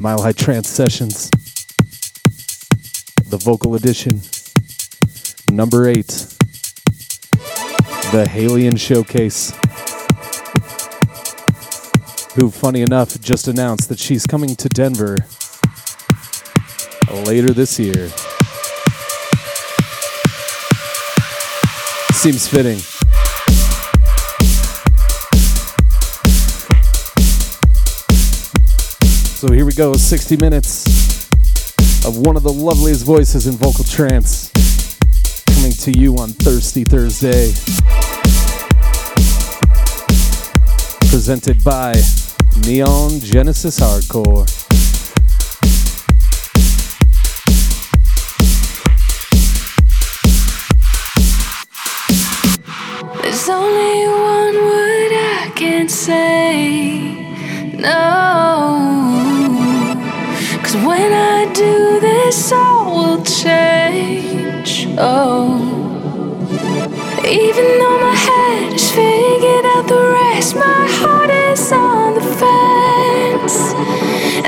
Mile High Trance Sessions, the vocal edition, number eight, the HALIENE Showcase, who, funny enough, just announced that she's coming to Denver later this year. Seems fitting. So here we go 60 minutes of one of the loveliest voices in vocal trance coming to you on Thirsty Thursday. Presented by Neon Genesis Hardcore. There's only one word I can say. No. When I do this, all will change. Oh. Even though my head has figured out the rest, my heart is on the fence.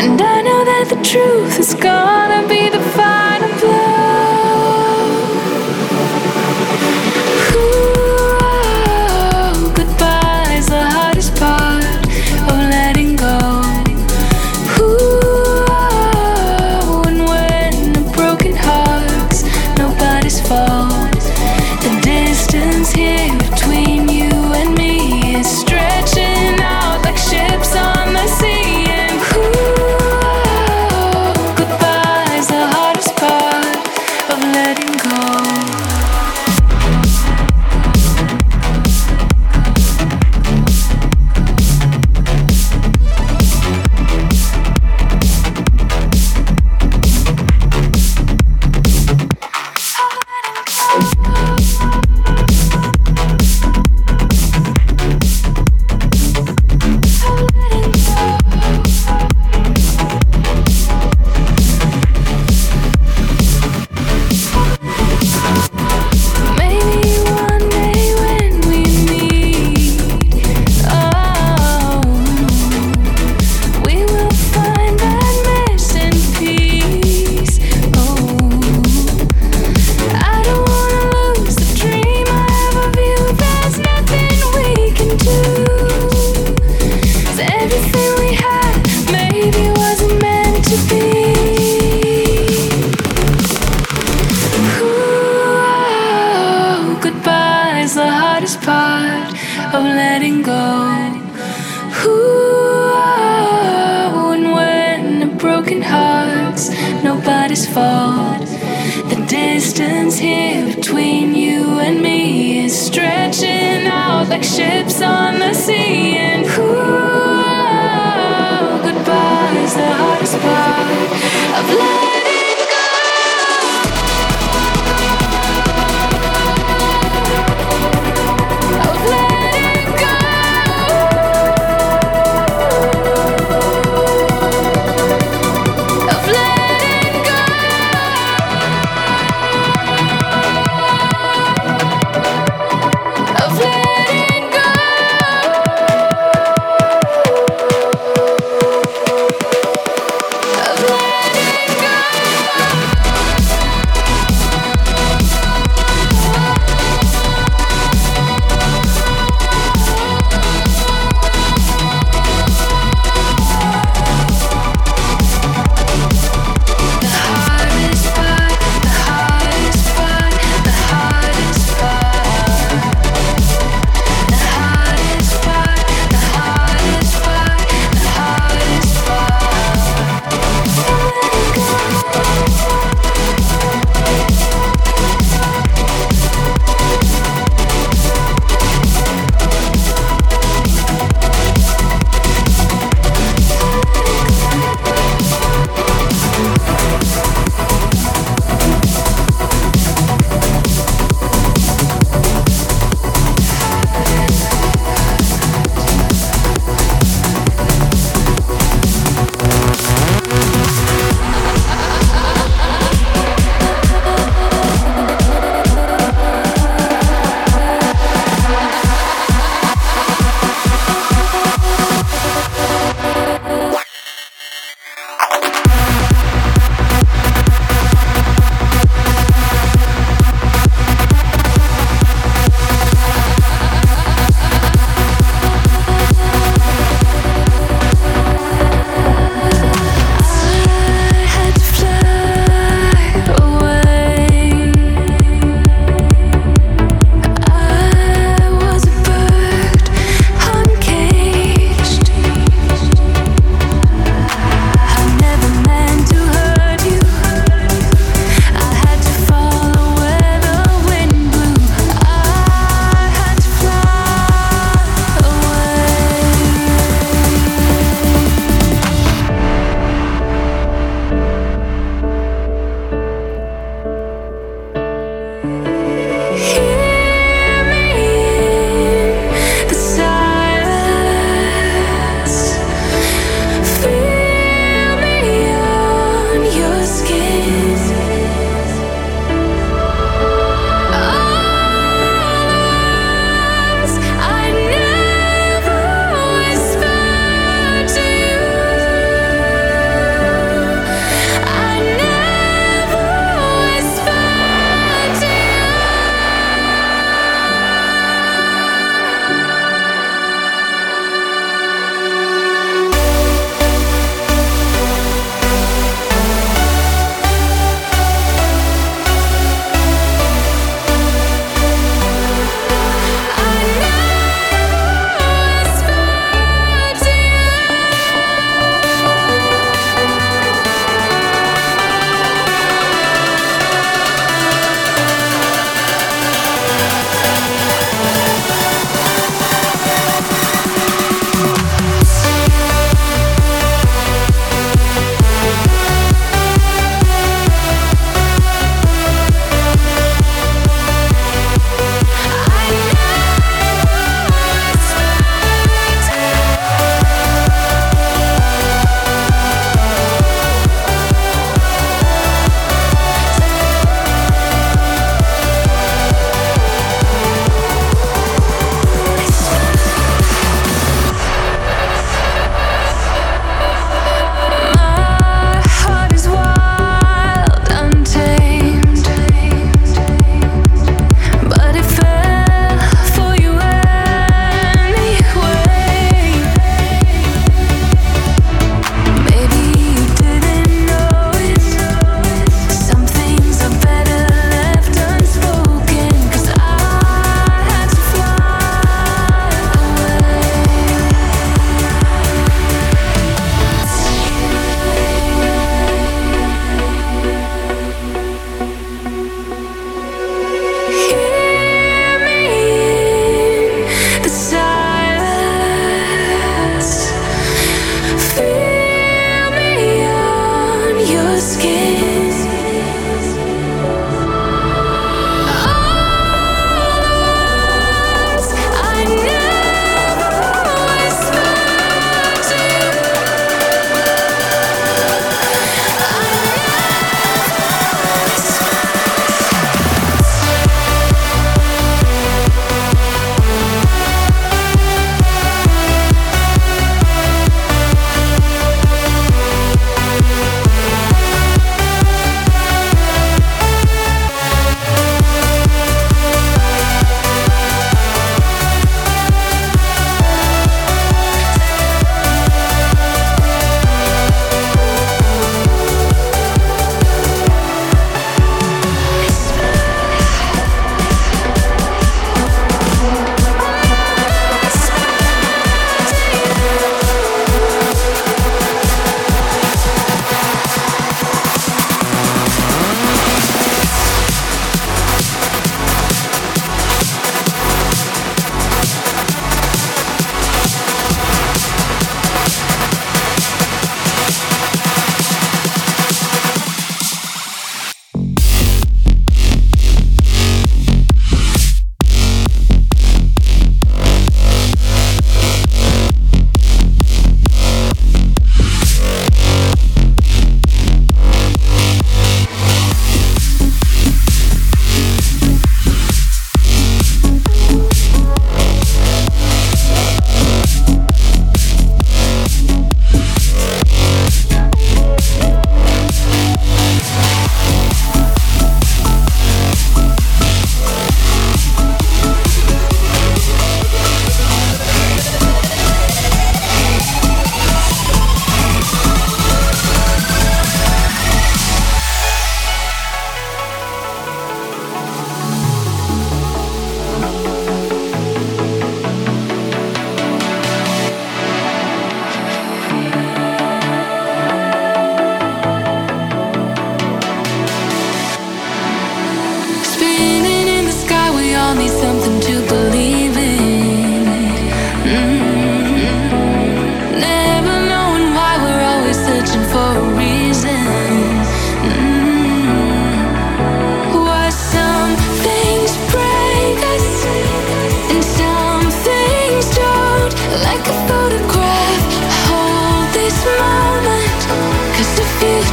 And I know that the truth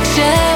question